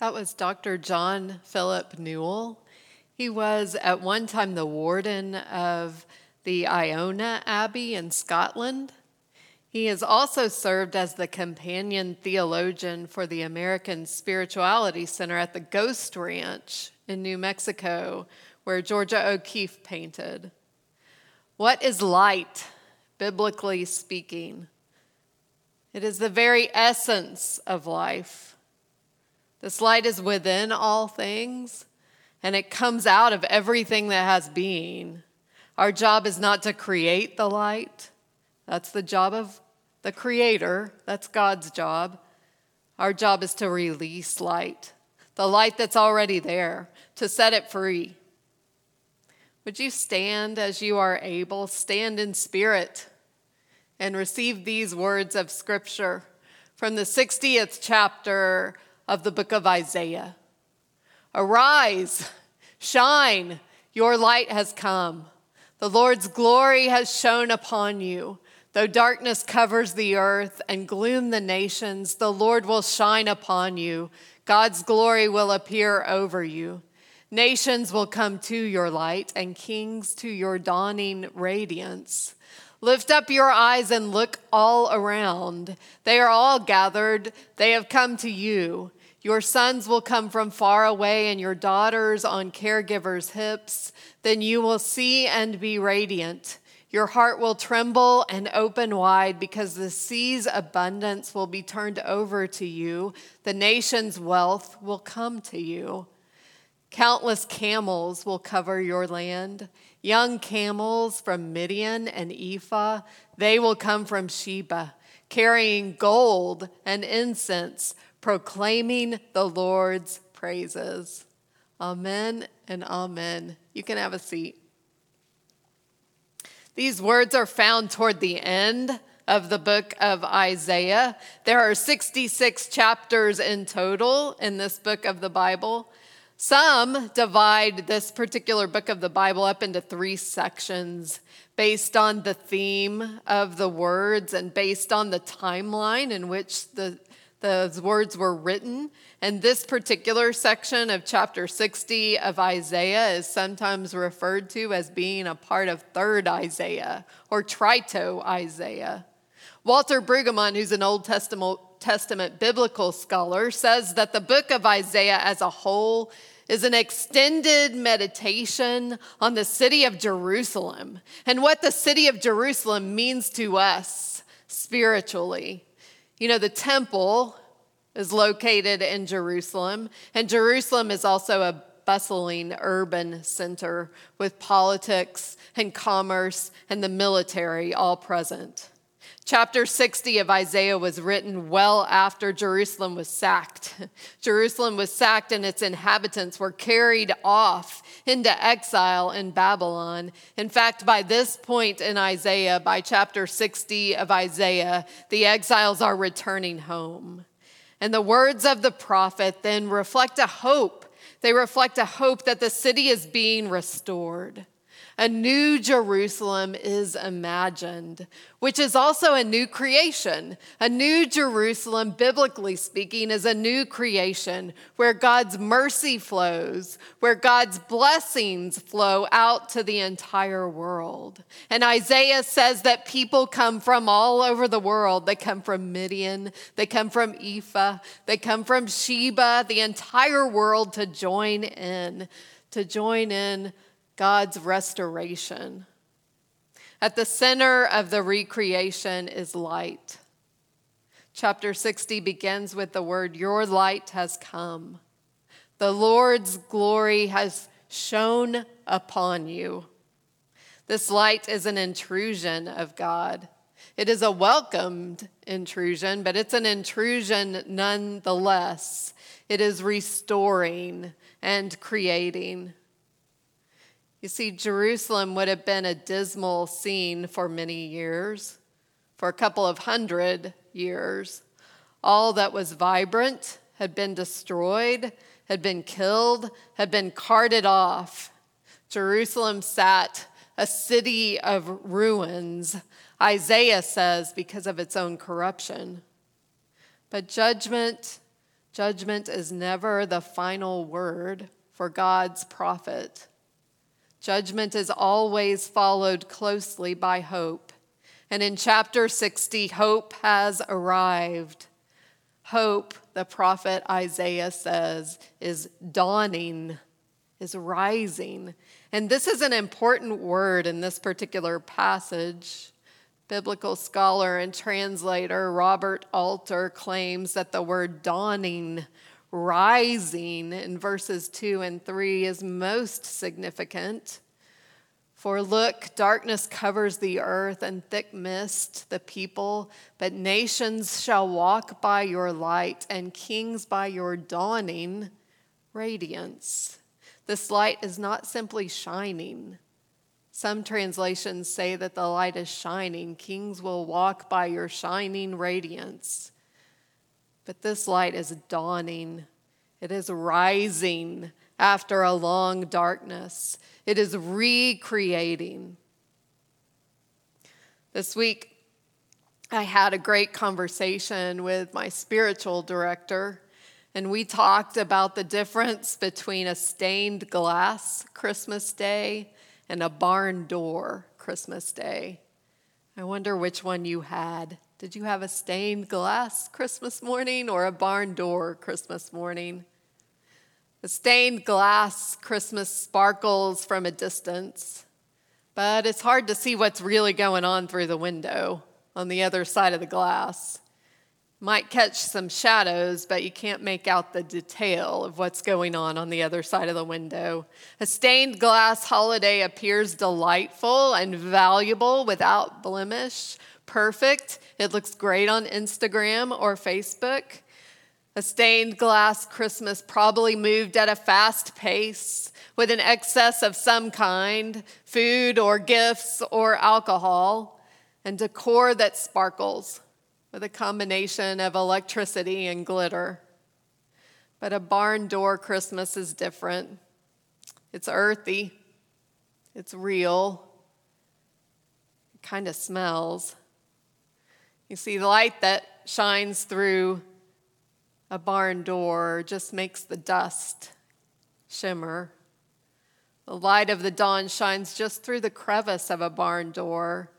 That was Dr. John Philip Newell. He was at one time the warden of the Iona Abbey in Scotland. He has also served as the companion theologian for the American Spirituality Center at the Ghost Ranch in New Mexico, where Georgia O'Keeffe painted. What is light, biblically speaking? It is the very essence of life. This light is within all things, and it comes out of everything that has being. Our job is not to create the light, that's the job of the Creator, that's God's job. Our job is to release light, the light that's already there, to set it free. Would you stand as you are able, stand in spirit, and receive these words of Scripture from the 60th chapter of the book of Isaiah. Arise, shine, your light has come. The Lord's glory has shone upon you. Though darkness covers the earth and gloom the nations, the Lord will shine upon you. God's glory will appear over you. Nations will come to your light, and kings to your dawning radiance. Lift up your eyes and look all around. They are all gathered, they have come to you. Your sons will come from far away, and your daughters on caregivers' hips. Then you will see and be radiant. Your heart will tremble and open wide because the sea's abundance will be turned over to you. The nation's wealth will come to you. Countless camels will cover your land. Young camels from Midian and Ephah, they will come from Sheba, carrying gold and incense proclaiming the Lord's praises. Amen and amen. You can have a seat. These words are found toward the end of the book of Isaiah. There are 66 chapters in total in this book of the Bible. Some divide this particular book of the Bible up into three sections based on the theme of the words and based on the timeline in which the those words were written. And this particular section of chapter 60 of Isaiah is sometimes referred to as being a part of 3rd Isaiah or Trito Isaiah. Walter Brueggemann, who's an Old Testament, Testament biblical scholar, says that the book of Isaiah as a whole is an extended meditation on the city of Jerusalem and what the city of Jerusalem means to us spiritually. You know, the temple is located in Jerusalem, and Jerusalem is also a bustling urban center with politics and commerce and the military all present. Chapter 60 of Isaiah was written well after Jerusalem was sacked. Jerusalem was sacked and its inhabitants were carried off into exile in Babylon. In fact, by this point in Isaiah, by chapter 60 of Isaiah, the exiles are returning home. And the words of the prophet then reflect a hope. They reflect a hope that the city is being restored a new Jerusalem is imagined, which is also a new creation. A new Jerusalem, biblically speaking, is a new creation where God's mercy flows, where God's blessings flow out to the entire world. And Isaiah says that people come from all over the world. They come from Midian, they come from Ephah, they come from Sheba, the entire world to join in, to join in God's restoration. At the center of the recreation is light. Chapter 60 begins with the word, Your light has come. The Lord's glory has shone upon you. This light is an intrusion of God. It is a welcomed intrusion, but it's an intrusion nonetheless. It is restoring and creating. You see, Jerusalem would have been a dismal scene for many years, for a couple of hundred years. All that was vibrant had been destroyed, had been killed, had been carted off. Jerusalem sat a city of ruins, Isaiah says, because of its own corruption. But judgment Judgment is never the final word for God's prophet. Judgment is always followed closely by hope. And in chapter 60, hope has arrived. Hope, the prophet Isaiah says, is dawning, is rising. And this is an important word in this particular passage. Biblical scholar and translator Robert Alter claims that the word dawning, rising in verses 2 and 3 is most significant. For look, darkness covers the earth and thick mist the people, but nations shall walk by your light and kings by your dawning radiance. This light is not simply shining. Some translations say that the light is shining. Kings will walk by your shining radiance. But this light is dawning, it is rising after a long darkness. It is recreating. This week, I had a great conversation with my spiritual director, and we talked about the difference between a stained glass Christmas day and a barn door Christmas day. I wonder which one you had. Did you have a stained glass Christmas morning or a barn door Christmas morning? The stained glass Christmas sparkles from a distance, but it's hard to see what's really going on through the window on the other side of the glass. Might catch some shadows, but you can't make out the detail of what's going on on the other side of the window. A stained glass holiday appears delightful and valuable without blemish, perfect. It looks great on Instagram or Facebook. A stained glass Christmas probably moved at a fast pace with an excess of some kind food or gifts or alcohol, and decor that sparkles with a combination of electricity and glitter. But a barn door Christmas is different. It's earthy, it's real, it kind of smells. You see, the light that shines through a barn door just makes the dust shimmer. The light of the dawn shines just through the crevice of a barn door.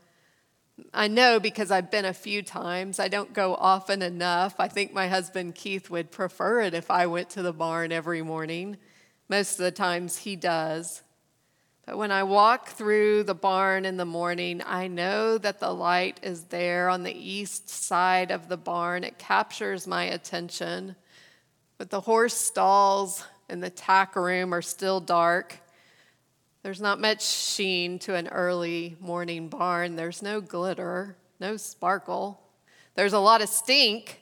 I know because I've been a few times. I don't go often enough. I think my husband Keith would prefer it if I went to the barn every morning. Most of the times he does. But when I walk through the barn in the morning, I know that the light is there on the east side of the barn. It captures my attention. But the horse stalls and the tack room are still dark. There's not much sheen to an early morning barn. There's no glitter, no sparkle. There's a lot of stink.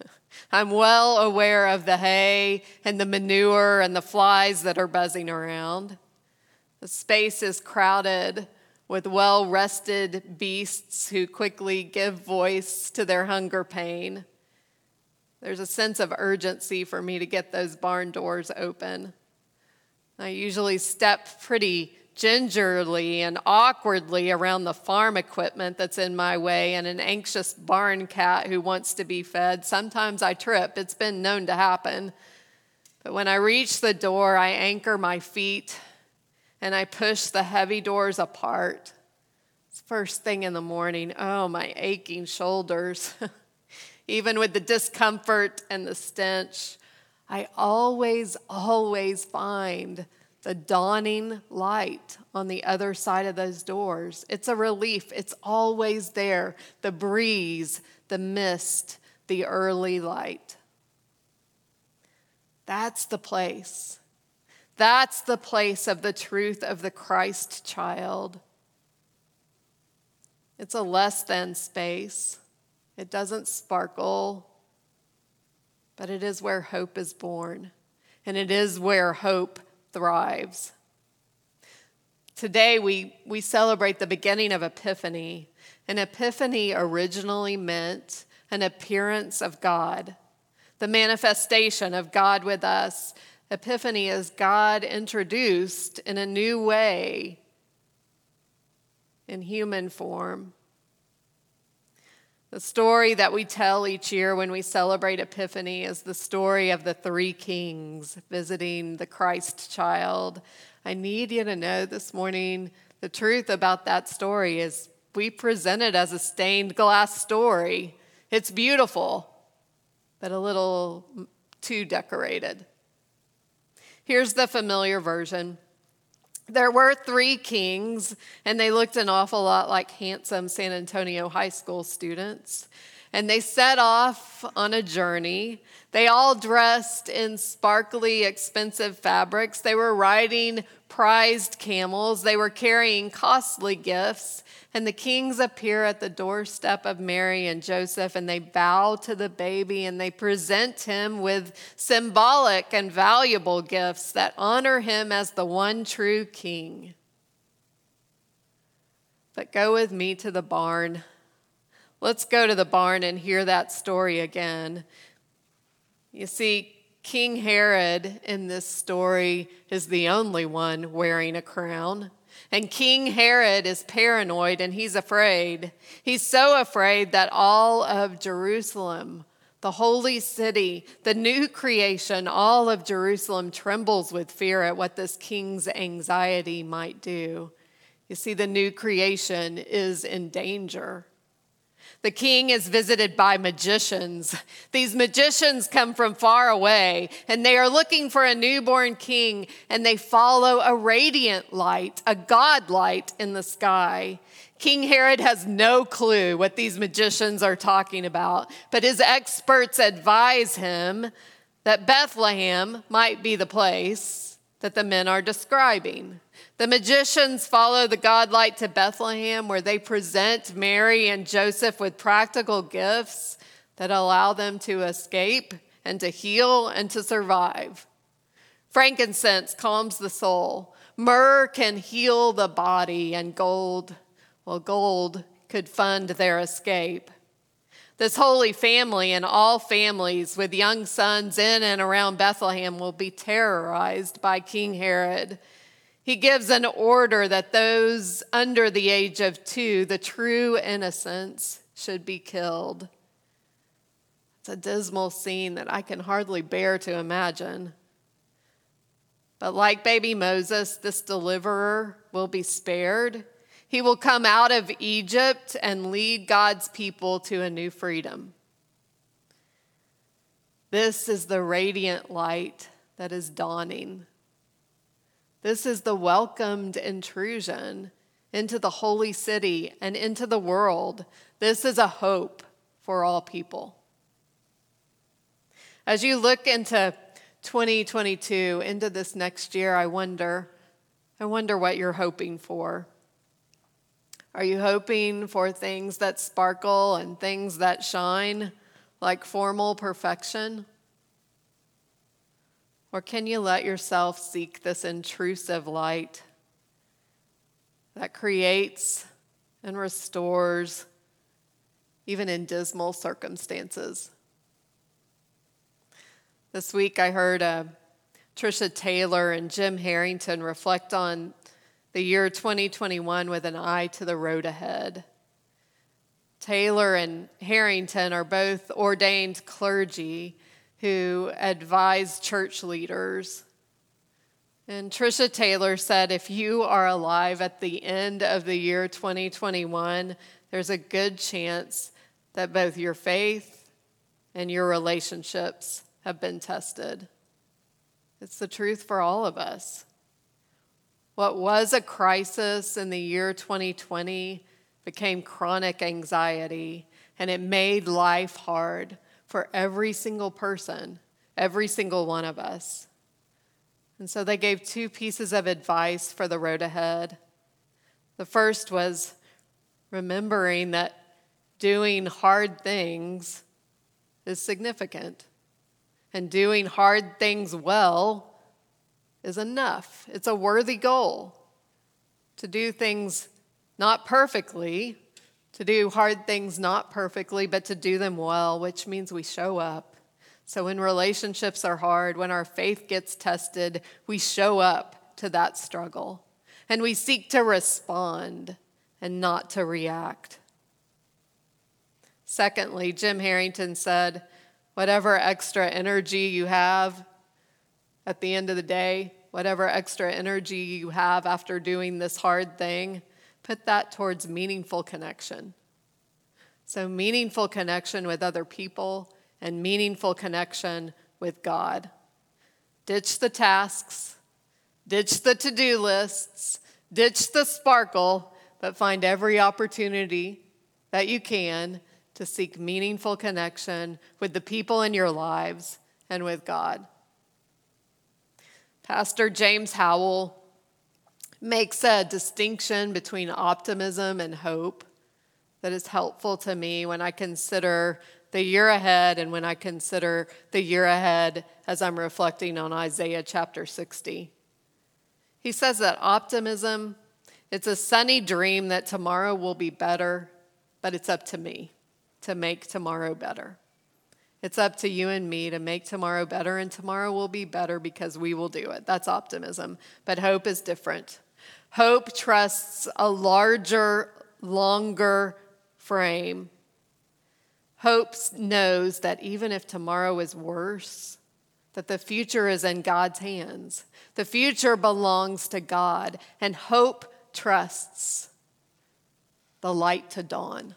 I'm well aware of the hay and the manure and the flies that are buzzing around. The space is crowded with well rested beasts who quickly give voice to their hunger pain. There's a sense of urgency for me to get those barn doors open. I usually step pretty gingerly and awkwardly around the farm equipment that's in my way and an anxious barn cat who wants to be fed. Sometimes I trip, it's been known to happen. But when I reach the door, I anchor my feet and I push the heavy doors apart. First thing in the morning. Oh, my aching shoulders. Even with the discomfort and the stench, I always, always find the dawning light on the other side of those doors. It's a relief, it's always there. The breeze, the mist, the early light. That's the place that's the place of the truth of the Christ child. It's a less than space, it doesn't sparkle, but it is where hope is born, and it is where hope thrives. Today, we, we celebrate the beginning of Epiphany. An epiphany originally meant an appearance of God, the manifestation of God with us Epiphany is God introduced in a new way in human form. The story that we tell each year when we celebrate Epiphany is the story of the three kings visiting the Christ child. I need you to know this morning the truth about that story is we present it as a stained glass story. It's beautiful, but a little too decorated. Here's the familiar version. There were three kings, and they looked an awful lot like handsome San Antonio high school students. And they set off on a journey. They all dressed in sparkly, expensive fabrics. They were riding prized camels. They were carrying costly gifts. And the kings appear at the doorstep of Mary and Joseph, and they bow to the baby and they present him with symbolic and valuable gifts that honor him as the one true king. But go with me to the barn. Let's go to the barn and hear that story again. You see, King Herod in this story is the only one wearing a crown. And King Herod is paranoid and he's afraid. He's so afraid that all of Jerusalem, the holy city, the new creation, all of Jerusalem trembles with fear at what this king's anxiety might do. You see, the new creation is in danger. The king is visited by magicians. These magicians come from far away and they are looking for a newborn king and they follow a radiant light, a God light in the sky. King Herod has no clue what these magicians are talking about, but his experts advise him that Bethlehem might be the place that the men are describing. The magicians follow the godlight to Bethlehem, where they present Mary and Joseph with practical gifts that allow them to escape and to heal and to survive. Frankincense calms the soul. Myrrh can heal the body, and gold, well, gold could fund their escape. This holy family and all families with young sons in and around Bethlehem will be terrorized by King Herod he gives an order that those under the age of two, the true innocents, should be killed. It's a dismal scene that I can hardly bear to imagine. But like baby Moses, this deliverer will be spared. He will come out of Egypt and lead God's people to a new freedom. This is the radiant light that is dawning. This is the welcomed intrusion into the holy city and into the world. This is a hope for all people. As you look into 2022, into this next year, I wonder, I wonder what you're hoping for. Are you hoping for things that sparkle and things that shine, like formal perfection? Or can you let yourself seek this intrusive light that creates and restores, even in dismal circumstances? This week I heard uh, Trisha Taylor and Jim Herrington reflect on the year 2021 with an eye to the road ahead. Taylor and Herrington are both ordained clergy who advise church leaders. And Trisha Taylor said if you are alive at the end of the year 2021, there's a good chance that both your faith and your relationships have been tested. It's the truth for all of us. What was a crisis in the year 2020 became chronic anxiety, and it made life hard for every single person, every single one of us. And so they gave two pieces of advice for the road ahead. The first was remembering that doing hard things is significant, and doing hard things well is enough. It's a worthy goal. To do things not perfectly to do hard things not perfectly, but to do them well, which means we show up. So when relationships are hard, when our faith gets tested, we show up to that struggle and we seek to respond and not to react. Secondly, Jim Herrington said, whatever extra energy you have at the end of the day, whatever extra energy you have after doing this hard thing, put that towards meaningful connection. So, meaningful connection with other people and meaningful connection with God. Ditch the tasks, ditch the to do lists, ditch the sparkle, but find every opportunity that you can to seek meaningful connection with the people in your lives and with God. Pastor James Howell makes a distinction between optimism and hope that is helpful to me when I consider the year ahead and when I consider the year ahead as I'm reflecting on Isaiah chapter 60. He says that optimism it's a sunny dream that tomorrow will be better, but it's up to me to make tomorrow better. It's up to you and me to make tomorrow better, and tomorrow will be better because we will do it. That's optimism. But hope is different. Hope trusts a larger, longer frame. Hope knows that even if tomorrow is worse, that the future is in God's hands. The future belongs to God, and hope trusts the light to dawn.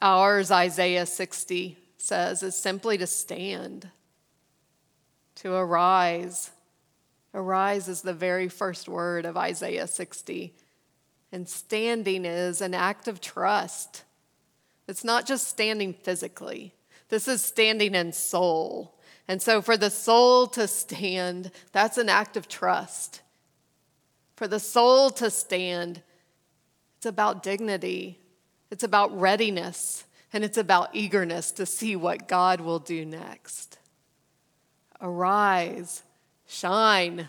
Ours, Isaiah 60 says, is simply to stand, to arise. Arise is the very first word of Isaiah 60. And standing is an act of trust. It's not just standing physically, this is standing in soul. And so, for the soul to stand, that's an act of trust. For the soul to stand, it's about dignity, it's about readiness, and it's about eagerness to see what God will do next. Arise, shine,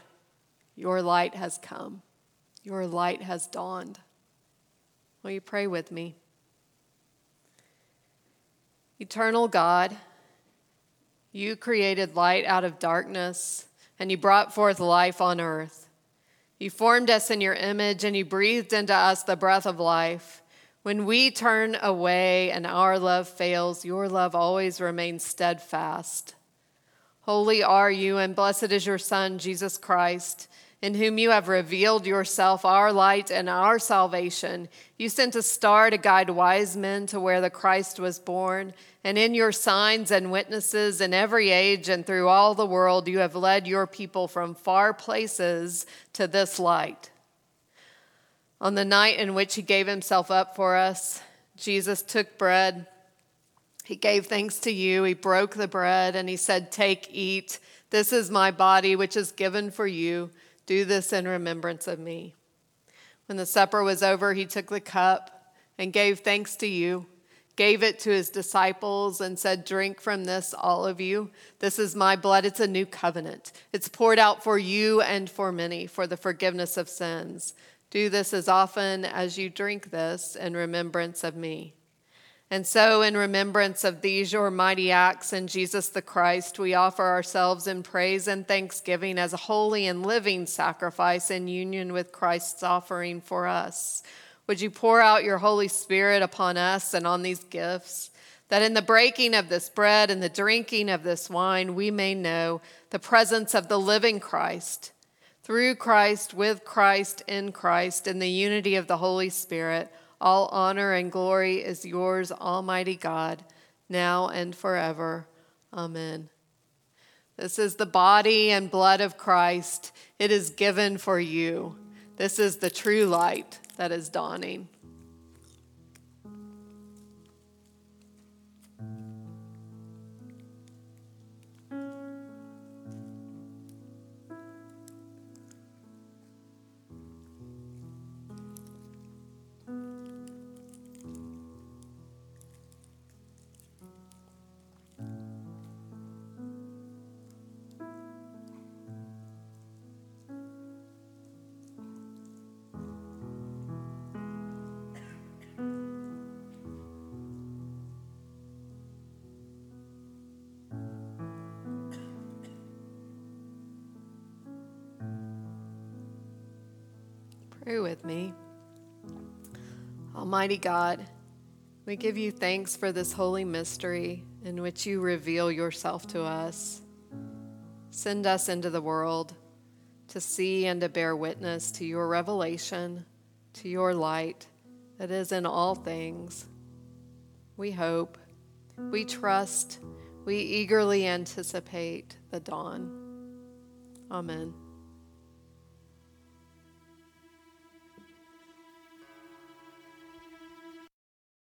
your light has come, your light has dawned. Will you pray with me? Eternal God, you created light out of darkness, and you brought forth life on earth. You formed us in your image, and you breathed into us the breath of life. When we turn away and our love fails, your love always remains steadfast. Holy are you, and blessed is your Son, Jesus Christ, in whom you have revealed yourself, our light and our salvation. You sent a star to guide wise men to where the Christ was born, and in your signs and witnesses in every age and through all the world, you have led your people from far places to this light. On the night in which he gave himself up for us, Jesus took bread. He gave thanks to you. He broke the bread and he said, Take, eat. This is my body, which is given for you. Do this in remembrance of me. When the supper was over, he took the cup and gave thanks to you, gave it to his disciples, and said, Drink from this, all of you. This is my blood. It's a new covenant. It's poured out for you and for many for the forgiveness of sins. Do this as often as you drink this in remembrance of me. And so, in remembrance of these your mighty acts in Jesus the Christ, we offer ourselves in praise and thanksgiving as a holy and living sacrifice in union with Christ's offering for us. Would you pour out your Holy Spirit upon us and on these gifts, that in the breaking of this bread and the drinking of this wine, we may know the presence of the living Christ through Christ, with Christ, in Christ, in the unity of the Holy Spirit, all honor and glory is yours, Almighty God, now and forever. Amen. This is the body and blood of Christ. It is given for you. This is the true light that is dawning. Pray with me. Almighty God, We give you thanks for this holy mystery in which you reveal yourself to us. Send us into the world to see and to bear witness to your revelation, to your light that is in all things. We hope, we trust, we eagerly anticipate the dawn. Amen.